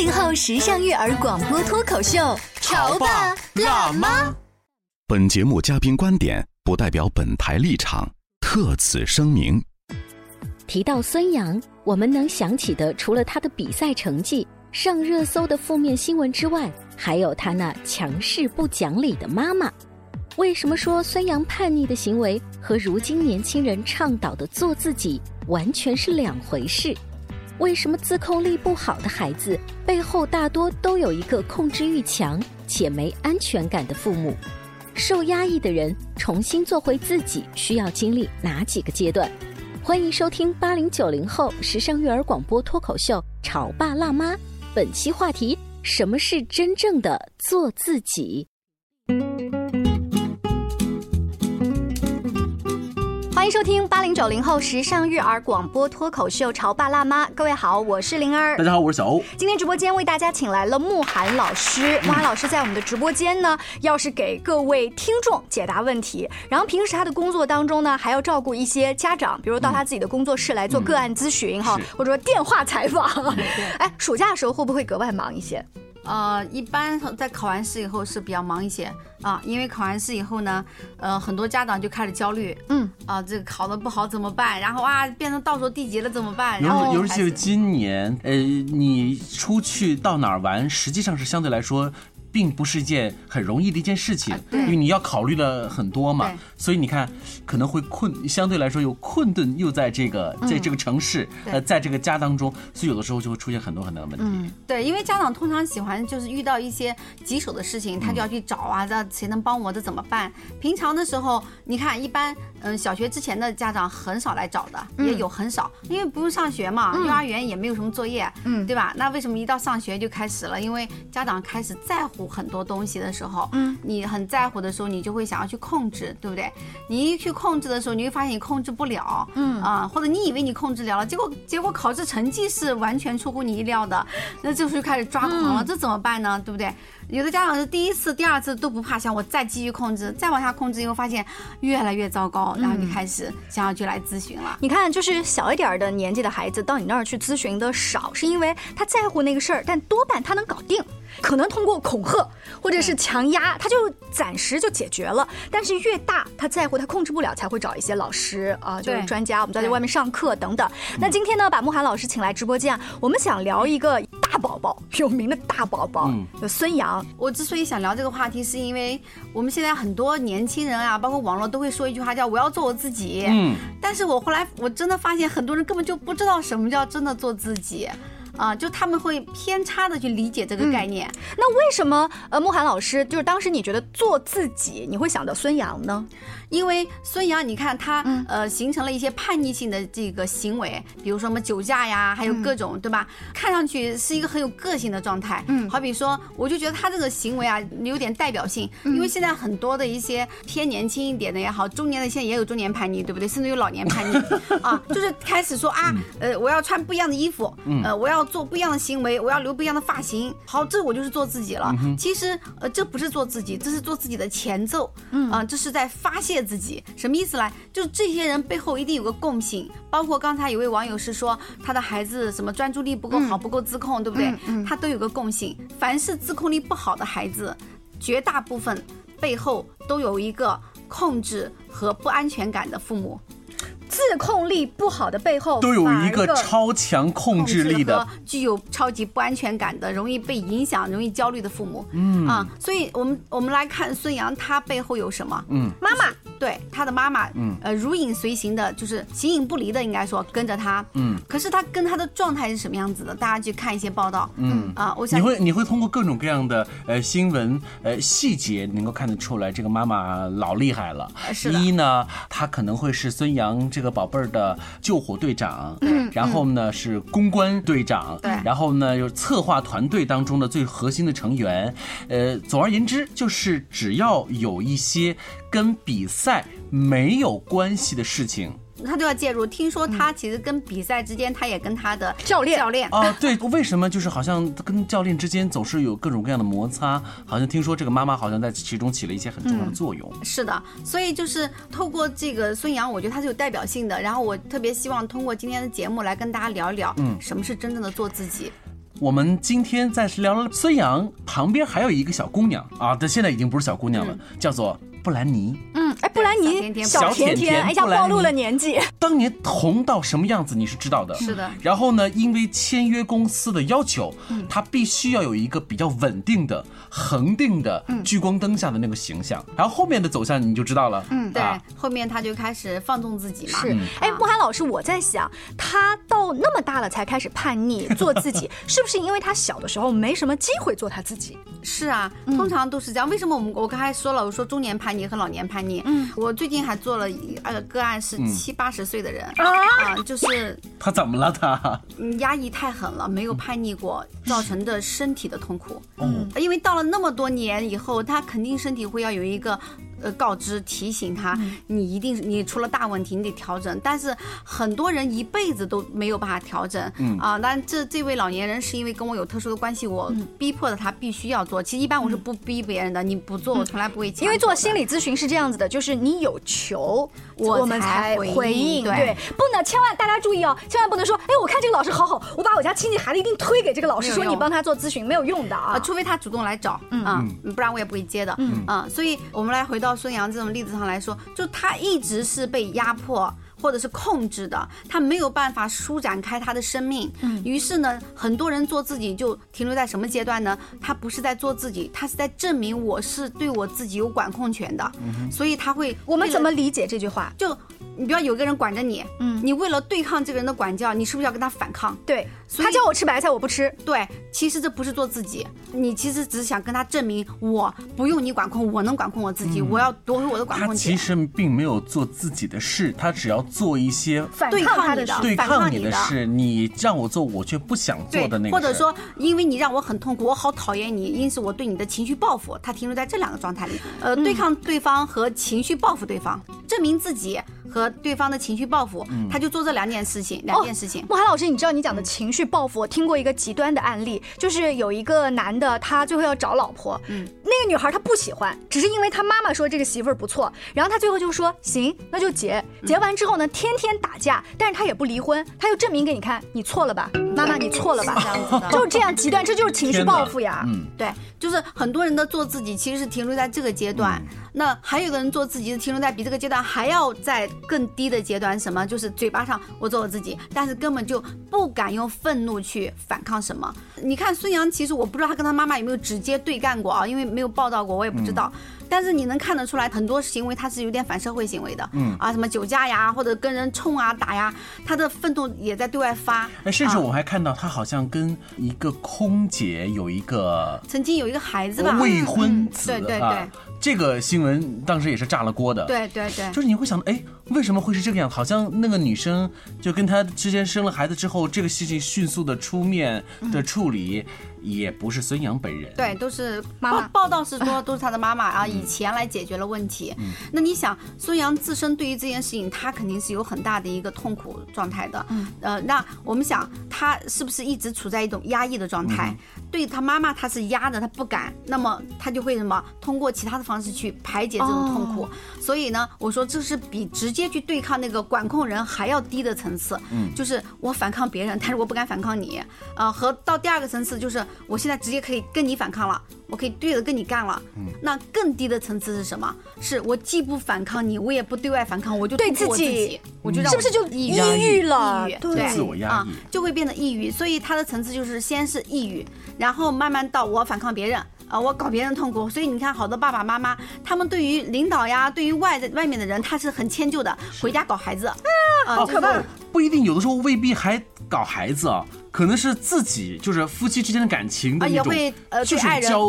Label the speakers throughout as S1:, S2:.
S1: 八零后时尚育儿广播脱口秀，
S2: 潮爸辣妈。
S3: 本节目嘉宾观点不代表本台立场，特此声明。
S4: 提到孙杨，我们能想起的除了他的比赛成绩、上热搜的负面新闻之外，还有他那强势不讲理的妈妈。为什么说孙杨叛逆的行为和如今年轻人倡导的做自己完全是两回事？为什么自控力不好的孩子背后大多都有一个控制欲强且没安全感的父母？受压抑的人重新做回自己需要经历哪几个阶段？欢迎收听八零九零后时尚育儿广播脱口秀《潮爸辣妈》，本期话题：什么是真正的做自己？
S1: 迎收听八零九零后时尚育儿广播脱口秀《潮爸辣妈》，各位好，我是灵儿，
S5: 大家好，我是小欧。
S1: 今天直播间为大家请来了慕寒老师，慕寒老师在我们的直播间呢，要是给各位听众解答问题，然后平时他的工作当中呢，还要照顾一些家长，比如到他自己的工作室来做个案咨询哈，或者说电话采访。哎，暑假的时候会不会格外忙一些？
S6: 呃，一般在考完试以后是比较忙一些啊，因为考完试以后呢，呃，很多家长就开始焦虑，嗯，啊，这个考的不好怎么办？然后啊，变成倒数第几了怎么办？然后
S5: 尤其是今年，呃，你出去到哪儿玩，实际上是相对来说。并不是一件很容易的一件事情，因为你要考虑了很多嘛，所以你看可能会困，相对来说有困顿，又在这个在这个城市，呃，在这个家当中，所以有的时候就会出现很多很多的问题。嗯，
S6: 对，因为家长通常喜欢就是遇到一些棘手的事情，他就要去找啊，这谁能帮我，这怎么办？平常的时候，你看一般，嗯，小学之前的家长很少来找的，也有很少，因为不用上学嘛，幼儿园也没有什么作业，嗯，对吧？那为什么一到上学就开始了？因为家长开始在乎。很多东西的时候，嗯，你很在乎的时候，你就会想要去控制，对不对？你一去控制的时候，你会发现你控制不了，嗯啊，或者你以为你控制了了，结果结果考试成绩是完全出乎你意料的，那这时候就开始抓狂了，这怎么办呢？对不对？有的家长是第一次、第二次都不怕，想我再继续控制，再往下控制以后发现越来越糟糕，然后就开始想要去来咨询了。
S1: 你看，就是小一点的年纪的孩子到你那儿去咨询的少，是因为他在乎那个事儿，但多半他能搞定。可能通过恐吓或者是强压，他就暂时就解决了。但是越大，他在乎他控制不了，才会找一些老师啊，就是专家，我们在外面上课等等。那今天呢，把慕寒老师请来直播间，我们想聊一个大宝宝，有名的大宝宝，孙杨。
S6: 我之所以想聊这个话题，是因为我们现在很多年轻人啊，包括网络都会说一句话，叫“我要做我自己”。嗯。但是我后来我真的发现，很多人根本就不知道什么叫真的做自己。啊，就他们会偏差的去理解这个概念。
S1: 那为什么呃，慕寒老师就是当时你觉得做自己，你会想到孙杨呢？
S6: 因为孙杨，你看他呃形成了一些叛逆性的这个行为，比如说什么酒驾呀，还有各种对吧？看上去是一个很有个性的状态。嗯，好比说，我就觉得他这个行为啊有点代表性，因为现在很多的一些偏年轻一点的也好，中年的现在也有中年叛逆，对不对？甚至有老年叛逆 啊，就是开始说啊，呃，我要穿不一样的衣服，呃，我要做不一样的行为，我要留不一样的发型。好，这我就是做自己了。其实呃，这不是做自己，这是做自己的前奏。嗯啊，这是在发泄。自己什么意思来？就这些人背后一定有个共性，包括刚才有位网友是说他的孩子什么专注力不够好，不够自控，对不对？他都有个共性，凡是自控力不好的孩子，绝大部分背后都有一个控制和不安全感的父母。
S1: 自控力不好的背后，
S5: 都有一个超强控制力的、
S6: 具有超级不安全感的、容易被影响、容易焦虑的父母。嗯啊，所以我们我们来看孙杨，他背后有什么？嗯，
S1: 妈妈。
S6: 对他的妈妈，嗯，呃，如影随形的，就是形影不离的，应该说跟着他，嗯。可是他跟他的状态是什么样子的？大家去看一些报道，嗯。啊，我想
S5: 你会你会通过各种各样的呃新闻呃细节能够看得出来，这个妈妈老厉害了。
S6: 是
S5: 一呢，她可能会是孙杨这个宝贝儿的救火队长，嗯，然后呢是公关队长，
S6: 对，
S5: 然后呢又策划团队当中的最核心的成员，呃，总而言之就是只要有一些跟比赛没有关系的事情。
S6: 他都要介入。听说他其实跟比赛之间，他也跟他的
S1: 教练
S6: 教练
S5: 啊，对，为什么就是好像跟教练之间总是有各种各样的摩擦？好像听说这个妈妈好像在其中起了一些很重要的作用。
S6: 是的，所以就是透过这个孙杨，我觉得他是有代表性的。然后我特别希望通过今天的节目来跟大家聊一聊，嗯，什么是真正的做自己。
S5: 我们今天暂时聊了孙杨，旁边还有一个小姑娘啊，但现在已经不是小姑娘了，叫做布兰妮。
S1: 嗯，哎，布兰妮，
S5: 小甜甜，
S1: 哎呀，暴露了年纪。
S5: 当年红到什么样子，你是知道的。
S6: 是的。
S5: 然后呢，因为签约公司的要求，他必须要有一个比较稳定的、恒定的聚光灯下的那个形象。然后后面的走向你就知道了。
S6: 嗯，对。后面他就开始放纵自己嘛。
S1: 是。哎，慕寒老师，我在想，他到那么大了才开始叛逆做自己，是不是因为他小的时候没什么机会做他自己？
S6: 是啊，通常都是这样。为什么我们我刚才说了，我说中年叛逆和老年叛逆。嗯。我最近还做了一个个案，是七八十岁的人啊，就是
S5: 他怎么了？他
S6: 压抑太狠了，没有叛逆过，造成的身体的痛苦。嗯，因为到了那么多年以后，他肯定身体会要有一个。呃，告知提醒他，你一定你出了大问题，你得调整。但是很多人一辈子都没有办法调整，嗯啊。但这这位老年人是因为跟我有特殊的关系，我逼迫的他必须要做。其实一般我是不逼别人的，你不做我从来不会。
S1: 因为做心理咨询是这样子的，就是你有求，我们才回应。对，不能千万大家注意哦，千万不能说，哎，我看这个老师好好，我把我家亲戚孩子一定推给这个老师，说你帮他做咨询，没有用的啊。
S6: 除非他主动来找，嗯，不然我也不会接的，嗯啊。所以我们来回到。孙杨这种例子上来说，就他一直是被压迫或者是控制的，他没有办法舒展开他的生命。嗯，于是呢，很多人做自己就停留在什么阶段呢？他不是在做自己，他是在证明我是对我自己有管控权的。嗯，所以他会，
S1: 我们怎么理解这句话？
S6: 就。你比方有个人管着你，嗯，你为了对抗这个人的管教，你是不是要跟他反抗？
S1: 对，他叫我吃白菜，我不吃。
S6: 对，其实这不是做自己，你其实只是想跟他证明，我不用你管控，我能管控我自己，我要夺回我的管控
S5: 权。他其实并没有做自己的事，他只要做一些
S1: 反抗你的、
S5: 对抗你的事。你让我做，我却不想做的那个。
S6: 或者说，因为你让我很痛苦，我好讨厌你，因此我对你的情绪报复。他停留在这两个状态里，呃，对抗对方和情绪报复对方，证明自己。和对方的情绪报复，他就做这两件事情，两件事情。
S1: 莫涵老师，你知道你讲的情绪报复，我听过一个极端的案例，就是有一个男的，他最后要找老婆，嗯，那个女孩他不喜欢，只是因为他妈妈说这个媳妇儿不错，然后他最后就说行，那就结。结完之后呢，天天打架，但是他也不离婚，他又证明给你看，你错了吧，妈妈你错了吧，这样子的，就是这样极端，这就是情绪报复呀。
S6: 嗯，对，就是很多人的做自己其实是停留在这个阶段。那还有个人做自己，是停留在比这个阶段还要在更低的阶段，什么？就是嘴巴上我做我自己，但是根本就不敢用愤怒去反抗什么。你看孙杨，其实我不知道他跟他妈妈有没有直接对干过啊，因为没有报道过，我也不知道。但是你能看得出来，很多行为他是有点反社会行为的，嗯啊，什么酒驾呀，或者跟人冲啊打呀，他的愤怒也在对外发。
S5: 哎，甚至我还看到他好像跟一个空姐有一个
S6: 曾经有一个孩子吧，
S5: 未婚子，
S6: 对对对。
S5: 这个新闻当时也是炸了锅的，
S6: 对对对，
S5: 就是你会想，哎，为什么会是这个样？好像那个女生就跟他之间生了孩子之后，这个事情迅速的出面的处理。也不是孙杨本人，
S6: 对，都是妈妈。报道是说 都是他的妈妈啊，以前来解决了问题。那你想，孙杨自身对于这件事情，他肯定是有很大的一个痛苦状态的。嗯，呃，那我们想，他是不是一直处在一种压抑的状态？对他妈妈，他是压的，他不敢。那么他就会什么？通过其他的方式去排解这种痛苦。所以呢，我说这是比直接去对抗那个管控人还要低的层次。嗯，就是我反抗别人，但是我不敢反抗你。呃，和到第二个层次就是。我现在直接可以跟你反抗了，我可以对着跟你干了。嗯，那更低的层次是什么？是我既不反抗你，我也不对外反抗，我就
S1: 对
S6: 自
S1: 己，
S6: 我就让
S1: 是不是就抑郁了？
S6: 对，
S5: 自我压抑
S6: 就会变得抑郁。所以它的层次就是先是抑郁，然后慢慢到我反抗别人。啊，我搞别人痛苦，所以你看，好多爸爸妈妈，他们对于领导呀，对于外在外面的人，他是很迁就的，回家搞孩子，啊，
S1: 好可怕！
S5: 不一定，有的时候未必还搞孩子啊，可能是自己就是夫妻之间的感情的
S6: 那种，
S5: 就是
S6: 交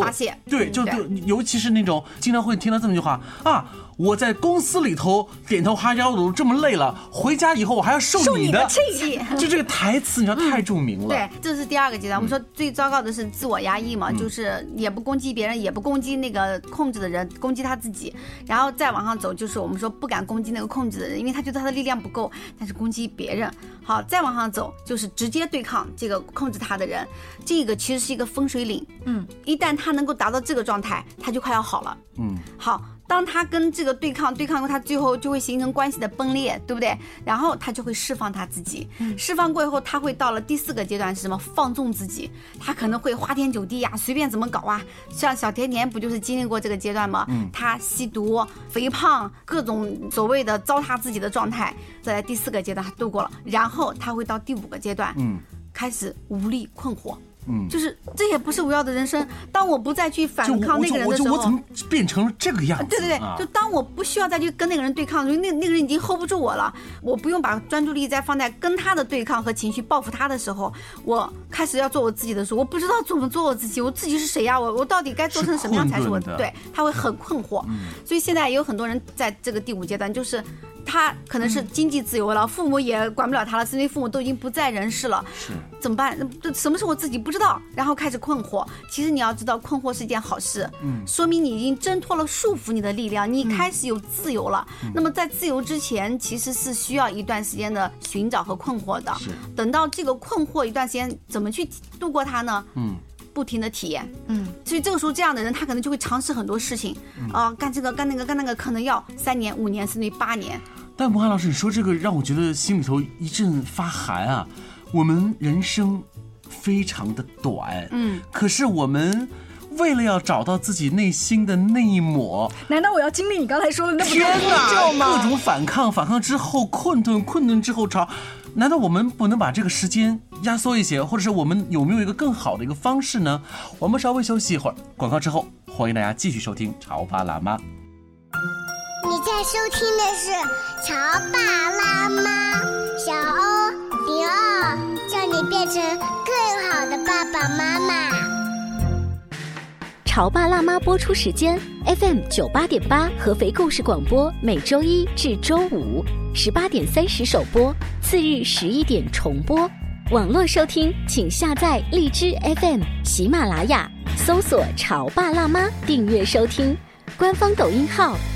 S5: 对，就对，尤其是那种经常会听到这么一句话啊。我在公司里头点头哈腰的都这么累了，回家以后我还要受
S1: 你
S5: 的
S1: 气，
S5: 就这个台词你知道太著名了。
S6: 对，这是第二个阶段。我们说最糟糕的是自我压抑嘛，就是也不攻击别人，也不攻击那个控制的人，攻击他自己，然后再往上走，就是我们说不敢攻击那个控制的人，因为他觉得他的力量不够，但是攻击别人。好，再往上走就是直接对抗这个控制他的人，这个其实是一个分水岭。嗯，一旦他能够达到这个状态，他就快要好了。嗯，好。当他跟这个对抗对抗过，他最后就会形成关系的崩裂，对不对？然后他就会释放他自己，释放过以后，他会到了第四个阶段是什么？放纵自己，他可能会花天酒地呀，随便怎么搞啊。像小甜甜不就是经历过这个阶段吗？嗯，他吸毒、肥胖，各种所谓的糟蹋自己的状态，在第四个阶段他度过了，然后他会到第五个阶段，嗯，开始无力困惑。嗯，就是这也不是我要的人生。当我不再去反抗那个人的时候，
S5: 我怎么变成了这个样子？
S6: 对对对，就当我不需要再去跟那个人对抗，因为那那个人已经 hold 不住我了，我不用把专注力再放在跟他的对抗和情绪报复他的时候，我开始要做我自己的时候，我不知道怎么做我自己，我自己是谁呀？我我到底该做成什么样才是我？对，他会很困惑。所以现在也有很多人在这个第五阶段，就是。他可能是经济自由了，父母也管不了他了，因为父母都已经不在人世了，
S5: 是
S6: 怎么办？这什么是我自己不知道，然后开始困惑。其实你要知道，困惑是一件好事，嗯，说明你已经挣脱了束缚你的力量，你开始有自由了。那么在自由之前，其实是需要一段时间的寻找和困惑的。
S5: 是，
S6: 等到这个困惑一段时间，怎么去度过它呢？嗯。不停的体验，嗯，所以这个时候这样的人，他可能就会尝试很多事情，啊，干这个干那个干那个，可能要三年、五年甚至于八年。
S5: 但孟涵老师，你说这个让我觉得心里头一阵发寒啊！我们人生非常的短，嗯，可是我们为了要找到自己内心的那一抹，
S1: 难道我要经历你刚才说的那么
S5: 多吗？各种反抗，反抗之后困顿，困顿之后吵。难道我们不能把这个时间压缩一些，或者是我们有没有一个更好的一个方式呢？我们稍微休息一会儿，广告之后，欢迎大家继续收听《潮爸辣妈》。
S7: 你在收听的是《潮爸辣妈》，小欧零二，叫你变成更好的爸爸妈妈。
S4: 《潮爸辣妈》播出时间：FM 九八点八，合肥故事广播，每周一至周五十八点三十首播。次日十一点重播，网络收听请下载荔枝 FM、喜马拉雅，搜索“潮爸辣妈”订阅收听。官方抖音号“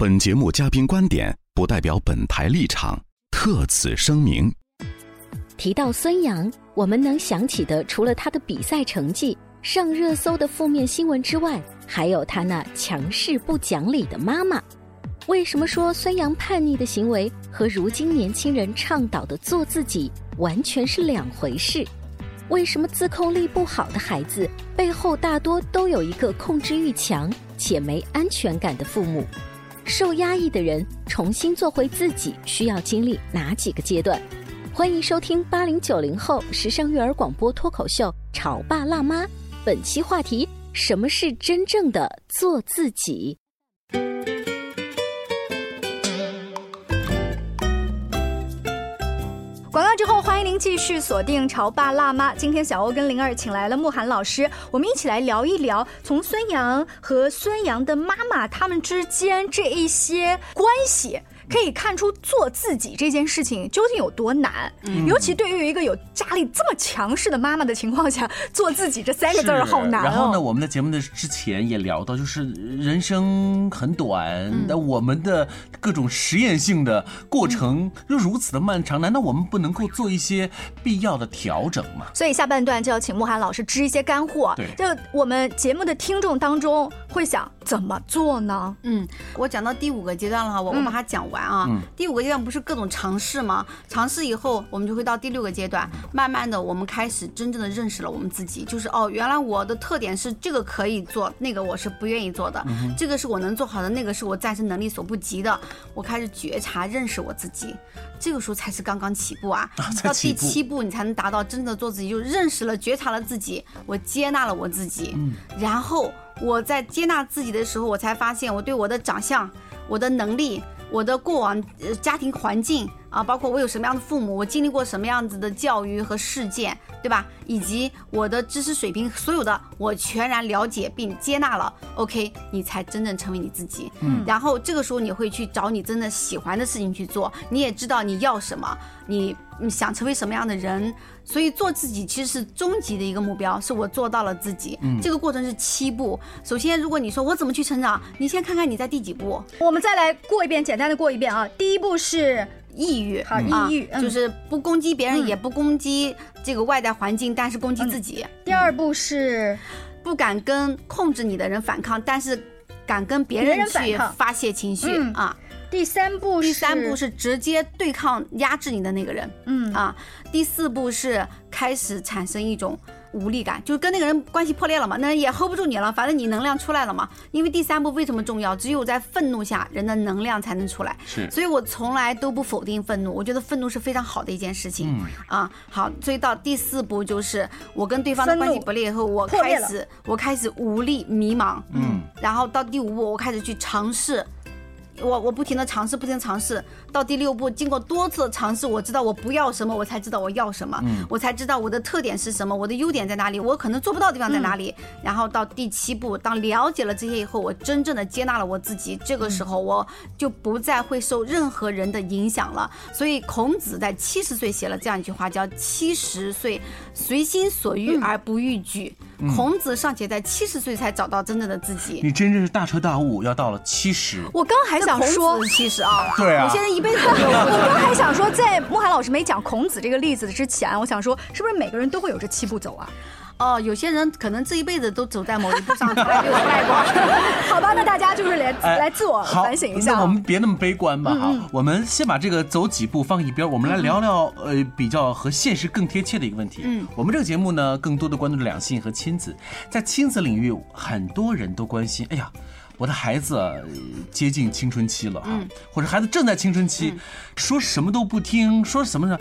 S3: 本节目嘉宾观点不代表本台立场，特此声明。
S4: 提到孙杨，我们能想起的除了他的比赛成绩、上热搜的负面新闻之外，还有他那强势不讲理的妈妈。为什么说孙杨叛逆的行为和如今年轻人倡导的做自己完全是两回事？为什么自控力不好的孩子背后大多都有一个控制欲强且没安全感的父母？受压抑的人重新做回自己需要经历哪几个阶段？欢迎收听八零九零后时尚育儿广播脱口秀《潮爸辣妈》，本期话题：什么是真正的做自己？
S1: 广告之后，欢迎您继续锁定《潮爸辣妈》。今天小欧跟灵儿请来了慕寒老师，我们一起来聊一聊从孙杨和孙杨的妈妈他们之间这一些关系。可以看出做自己这件事情究竟有多难。尤其对于一个有家里这么强势的妈妈的情况下，做自己这三个字儿好难哦。
S5: 然后呢，我们在节目的之前也聊到，就是人生很短，那我们的各种实验性的过程又如此的漫长，难道我们不能够做一些必要的调整吗？
S1: 所以下半段就要请慕寒老师支一些干货。
S5: 对，
S1: 就我们节目的听众当中会想怎么做呢？
S6: 嗯，我讲到第五个阶段了哈，我我把它讲完啊。第五个阶段不是各种尝试吗？尝试以后，我们就会到第六个阶段，慢慢的我们开始真正的认识了我们自己，就是哦，原来我的特点是这个可以做，那个我是不愿意做的，这个是我能做好的，那个是我暂时能力所不及的。我开始觉察认识我自己，这个时候才是刚刚起步啊。到第七步你才能达到真正的做自己，就认识了、觉察了自己，我接纳了我自己，然后我在接纳自己的时候，我才发现我对我的长相、我的能力。我的过往呃家庭环境啊，包括我有什么样的父母，我经历过什么样子的教育和事件，对吧？以及我的知识水平，所有的我全然了解并接纳了。OK，你才真正成为你自己。嗯，然后这个时候你会去找你真的喜欢的事情去做，你也知道你要什么，你想成为什么样的人。所以做自己其实是终极的一个目标，是我做到了自己。嗯，这个过程是七步。首先，如果你说我怎么去成长，你先看看你在第几步。
S1: 我们再来过一遍，简单的过一遍啊。第一步是
S6: 抑郁，
S1: 好，抑郁
S6: 就是不攻击别人，也不攻击这个外在环境，但是攻击自己。
S1: 第二步是
S6: 不敢跟控制你的人反抗，但是敢跟别人去发泄情绪啊。
S1: 第三步，
S6: 第三步是直接对抗压制你的那个人，嗯啊。第四步是开始产生一种无力感，就是跟那个人关系破裂了嘛，那也 hold 不住你了，反正你能量出来了嘛。因为第三步为什么重要？只有在愤怒下，人的能量才能出来。
S5: 是，
S6: 所以我从来都不否定愤怒，我觉得愤怒是非常好的一件事情。嗯啊，好，所以到第四步就是我跟对方的关系破裂以后，我开始我开始无力迷茫，嗯，然后到第五步，我开始去尝试。我我不停的尝试，不停的尝试，到第六步，经过多次的尝试，我知道我不要什么，我才知道我要什么，嗯，我才知道我的特点是什么，我的优点在哪里，我可能做不到的地方在哪里。然后到第七步，当了解了这些以后，我真正的接纳了我自己，这个时候我就不再会受任何人的影响了。所以孔子在七十岁写了这样一句话，叫七十岁随心所欲而不逾矩。孔子尚且在七十岁才找到真正的自己，
S5: 你真正是大彻大悟，要到了七十。
S1: 我刚还想说
S6: 七十啊，
S5: 对啊，
S6: 我现在一辈子。
S1: 我刚还想说，在慕寒老师没讲孔子这个例子之前，我想说，是不是每个人都会有这七步走啊？
S6: 哦，有些人可能这一辈子都走在某一步上，从来 没有迈过。
S1: 好吧，那大家就是来 来自我反省一下。
S5: 那我们别那么悲观吧，哈，我们先把这个走几步放一边，我们来聊聊呃比较和现实更贴切的一个问题。嗯，我们这个节目呢，更多的关注两性和亲子，在亲子领域，很多人都关心，哎呀。我的孩子接近青春期了哈，或者孩子正在青春期，说什么都不听，说什么呢？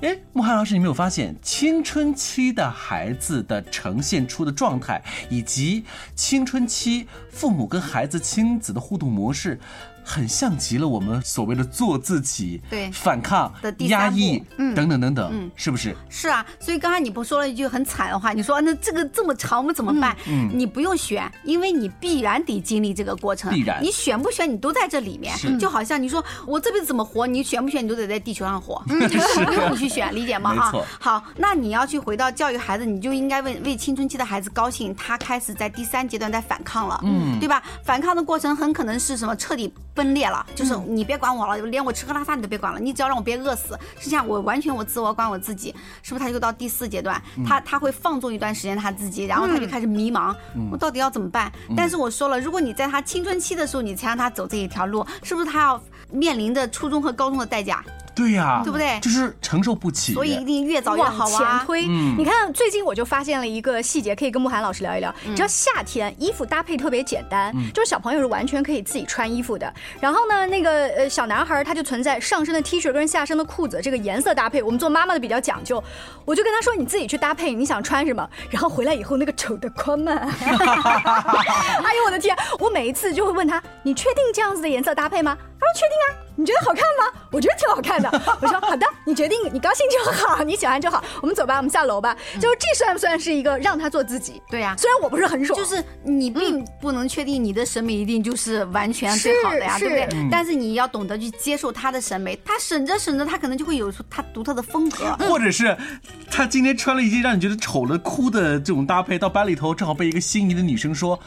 S5: 哎，穆涵老师，你没有发现青春期的孩子的呈现出的状态，以及青春期父母跟孩子亲子的互动模式？很像极了我们所谓的做自己、
S6: 对
S5: 反抗的、压抑，嗯，等等等等，嗯，是不是？
S6: 是啊，所以刚才你不说了一句很惨的话，你说那这个这么长我们怎么办？嗯，你不用选，因为你必然得经历这个过程，
S5: 必然。
S6: 你选不选，你都在这里面，就好像你说我这辈子怎么活，你选不选，你都得在地球上活，不用你去选，理解吗？
S5: 哈，
S6: 好，那你要去回到教育孩子，你就应该为为青春期的孩子高兴，他开始在第三阶段在反抗了，嗯，对吧？反抗的过程很可能是什么？彻底。分裂了，就是你别管我了，连我吃喝拉撒你都别管了，你只要让我别饿死，剩下我完全我自我管我自己，是不是？他就到第四阶段，他他会放纵一段时间他自己，然后他就开始迷茫，我到底要怎么办？但是我说了，如果你在他青春期的时候，你才让他走这一条路，是不是他要面临着初中和高中的代价？
S5: 对呀，
S6: 对不对？
S5: 就是承受不起，
S6: 所以一定越早越好
S1: 往前推。你看，最近我就发现了一个细节，可以跟慕寒老师聊一聊。你知道夏天衣服搭配特别简单，就是小朋友是完全可以自己穿衣服的。然后呢，那个呃小男孩他就存在上身的 T 恤跟下身的裤子这个颜色搭配。我们做妈妈的比较讲究，我就跟他说你自己去搭配，你想穿什么。然后回来以后那个丑的宽嘛，哎呦我的天！我每一次就会问他，你确定这样子的颜色搭配吗？他说确定啊，你觉得好看吗？我觉得挺好看的。我说好的，你决定，你高兴就好，你喜欢就好。我们走吧，我们下楼吧。就是这算不算是一个让他做自己？
S6: 对呀，
S1: 虽然我不是很爽，
S6: 就是你并不能确定你的审美一定就是完全最好的呀，对不对？但是你要懂得去接受他的审美，他审着审着，他可能就会有出他独特的风格，
S5: 或者是他今天穿了一件让你觉得丑了哭的这种搭配，到班里头正好被一个心仪的女生说，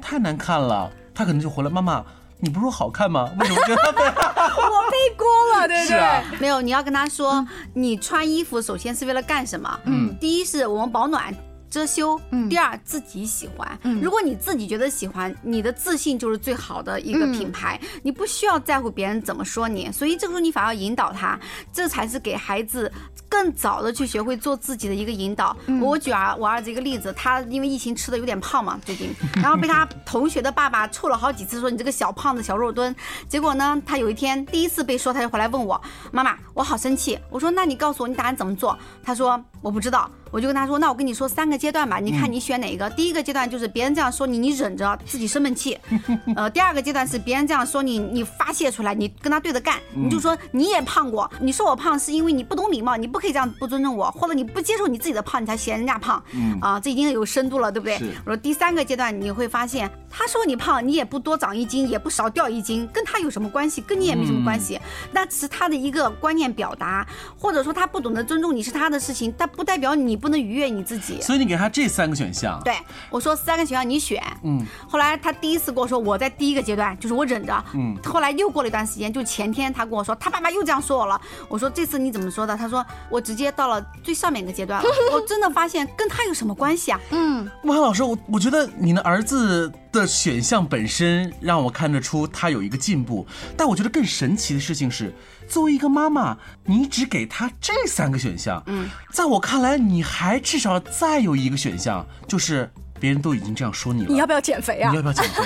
S5: 太难看了，他可能就回来，妈妈。你不是说好看吗？为什么觉得
S1: 我背锅了？对不对？
S6: 没有，你要跟他说，你穿衣服首先是为了干什么？嗯，第一是我们保暖。遮羞，第二自己喜欢。如果你自己觉得喜欢，你的自信就是最好的一个品牌，你不需要在乎别人怎么说你。所以这个时候你反而要引导他，这才是给孩子更早的去学会做自己的一个引导。我举啊我儿子一个例子，他因为疫情吃的有点胖嘛，最近，然后被他同学的爸爸臭了好几次，说你这个小胖子小肉墩。结果呢，他有一天第一次被说，他就回来问我妈妈，我好生气。我说那你告诉我你打算怎么做？他说我不知道。我就跟他说，那我跟你说三个阶段吧，你看你选哪一个？第一个阶段就是别人这样说你，你忍着自己生闷气。呃，第二个阶段是别人这样说你，你发泄出来，你跟他对着干，你就说你也胖过，你说我胖是因为你不懂礼貌，你不可以这样不尊重我，或者你不接受你自己的胖，你才嫌人家胖。啊，这已经有深度了，对不对？我说第三个阶段你会发现，他说你胖，你也不多长一斤，也不少掉一斤，跟他有什么关系？跟你也没什么关系。那只是他的一个观念表达，或者说他不懂得尊重你是他的事情，但不代表你不能愉悦你自己。
S5: 所以你给他这三个选项，
S6: 对我说三个选项你选，嗯，后来他第一次跟我说我在第一个阶段就是我忍着，嗯，后来又过了一段时间，就前天他跟我说他爸妈又这样说我了，我说这次你怎么说的？他说我直接到了最上面一个阶段了，我真的发现跟他有什么关系啊？
S5: 嗯，孟涵老师，我我觉得你的儿子的选项本身让我看得出他有一个进步，但我觉得更神奇的事情是。作为一个妈妈，你只给他这三个选项，嗯，在我看来，你还至少再有一个选项，就是别人都已经这样说你了，
S1: 你要不要减肥啊？
S5: 你要不要减肥？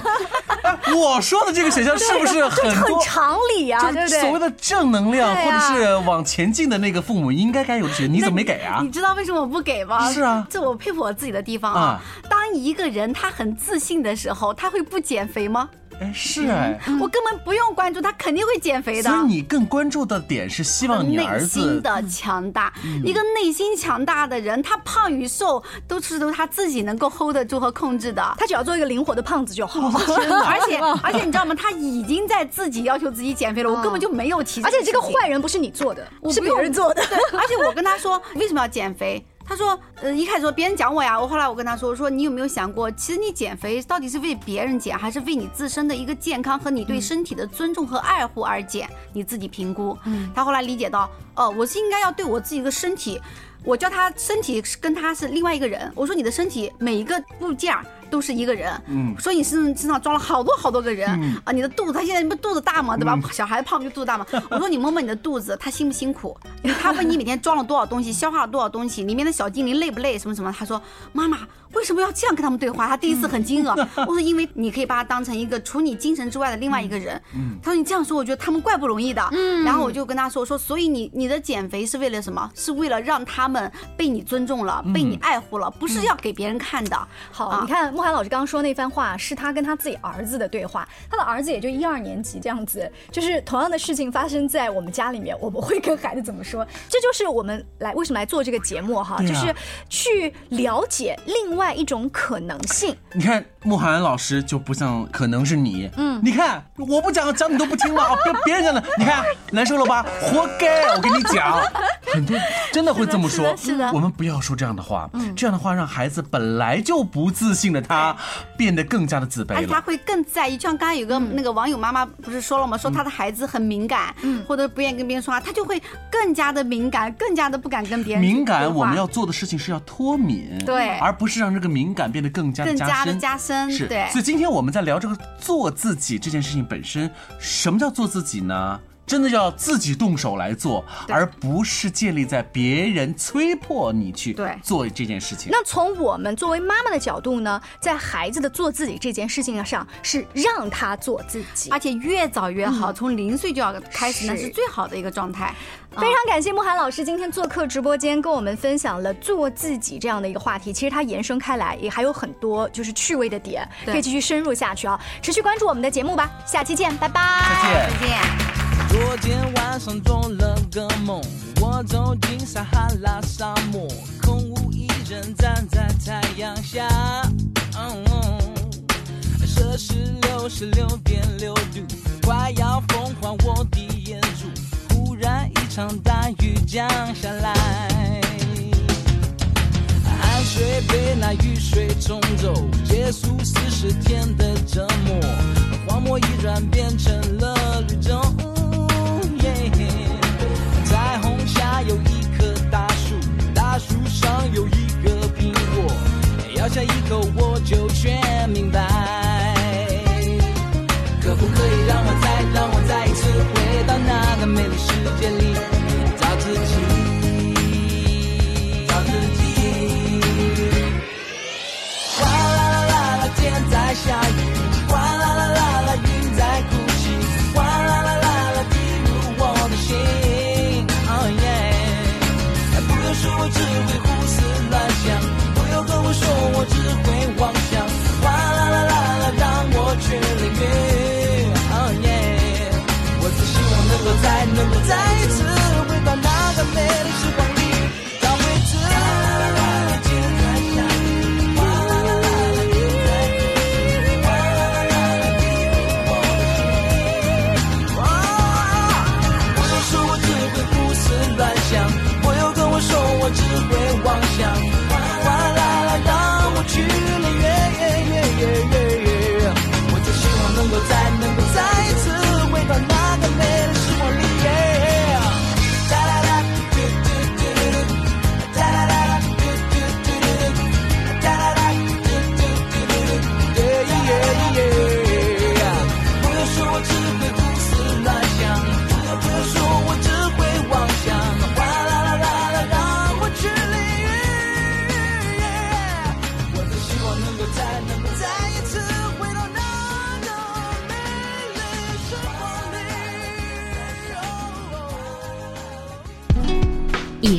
S5: 我说的这个选项是不是很
S1: 很常理啊？对不对？
S5: 所谓的正能量或者是往前进的那个父母应该该有的选，你怎么没给啊？
S6: 你知道为什么我不给吗？
S5: 是啊，
S6: 这我佩服我自己的地方啊。当一个人他很自信的时候，他会不减肥吗？
S5: 哎，是哎，
S6: 我根本不用关注他，肯定会减肥的。
S5: 所以你更关注的点是希望你儿子
S6: 内心的强大。一个内心强大的人，他胖与瘦都是都他自己能够 hold 得住和控制的。
S1: 他只要做一个灵活的胖子就好。
S6: 而且 而且你知道吗？他已经在自己要求自己减肥了，我根本就没有提。
S1: 而且这个坏人不是你做的，是别人做的。
S6: 而且我跟他说为什么要减肥。他说，呃，一开始说别人讲我呀，我后来我跟他说，我说你有没有想过，其实你减肥到底是为别人减，还是为你自身的一个健康和你对身体的尊重和爱护而减？你自己评估。嗯，他后来理解到，哦，我是应该要对我自己的身体，我叫他身体跟他是另外一个人。我说你的身体每一个部件。都是一个人，嗯，所以你身身上装了好多好多个人啊！你的肚子，他现在不肚子大吗？对吧？小孩子胖不就肚子大吗？我说你摸摸你的肚子，他辛不辛苦？他问你每天装了多少东西，消化了多少东西，里面的小精灵累不累？什么什么？他说妈妈。为什么要这样跟他们对话？他第一次很惊愕。我说，因为你可以把他当成一个除你精神之外的另外一个人。他说你这样说，我觉得他们怪不容易的。然后我就跟他说说，所以你你的减肥是为了什么？是为了让他们被你尊重了，被你爱护了，不是要给别人看的。
S1: 好，你看慕寒老师刚刚说那番话，是他跟他自己儿子的对话。他的儿子也就一二年级这样子，就是同样的事情发生在我们家里面，我们会跟孩子怎么说？这就是我们来为什么来做这个节目哈，就是去了解另。外一种可能性，
S5: 你看慕寒老师就不像可能是你，嗯，你看我不讲讲你都不听吗？别别人讲的，你看难受了吧？活该！我跟你讲，很多真的会这么说，
S6: 是的，
S5: 我们不要说这样的话，嗯，这样的话让孩子本来就不自信的他变得更加的自卑
S6: 了，他会更在意。就像刚刚有个那个网友妈妈不是说了吗？说他的孩子很敏感，嗯，或者不愿意跟别人说话，他就会更加的敏感，更加的不敢跟别人
S5: 敏感。我们要做的事情是要脱敏，
S6: 对，
S5: 而不是让。让这个敏感变得更加
S6: 更加
S5: 的
S6: 加深，
S5: 是。所以今天我们在聊这个做自己这件事情本身，什么叫做自己呢？真的要自己动手来做，而不是建立在别人催迫你去做这件事情。
S1: 那从我们作为妈妈的角度呢，在孩子的做自己这件事情上，是让他做自己，
S6: 而且越早越好，从零岁就要开始，那是。最好的一个状态。
S1: 非常感谢慕寒老师今天做客直播间，跟我们分享了做自己这样的一个话题。其实它延伸开来，也还有很多就是趣味的点，可以继续深入下去啊！持续关注我们的节目吧，下期见，拜拜，
S5: 再见，
S6: 再见。
S8: 昨天晚上做了个梦，我走进撒哈拉沙漠，空无一人站在太阳下，摄氏六十六点六度，快要风化我的眼珠。忽然一场大雨降下来，汗水被那雨水冲走，结束四十天的折磨，荒漠已然变成了绿洲。彩虹下有一棵大树，大树上有一个苹果，咬下一口我就全明白。在美丽世界里，找自己，找自己。哗啦啦啦啦，天在下雨，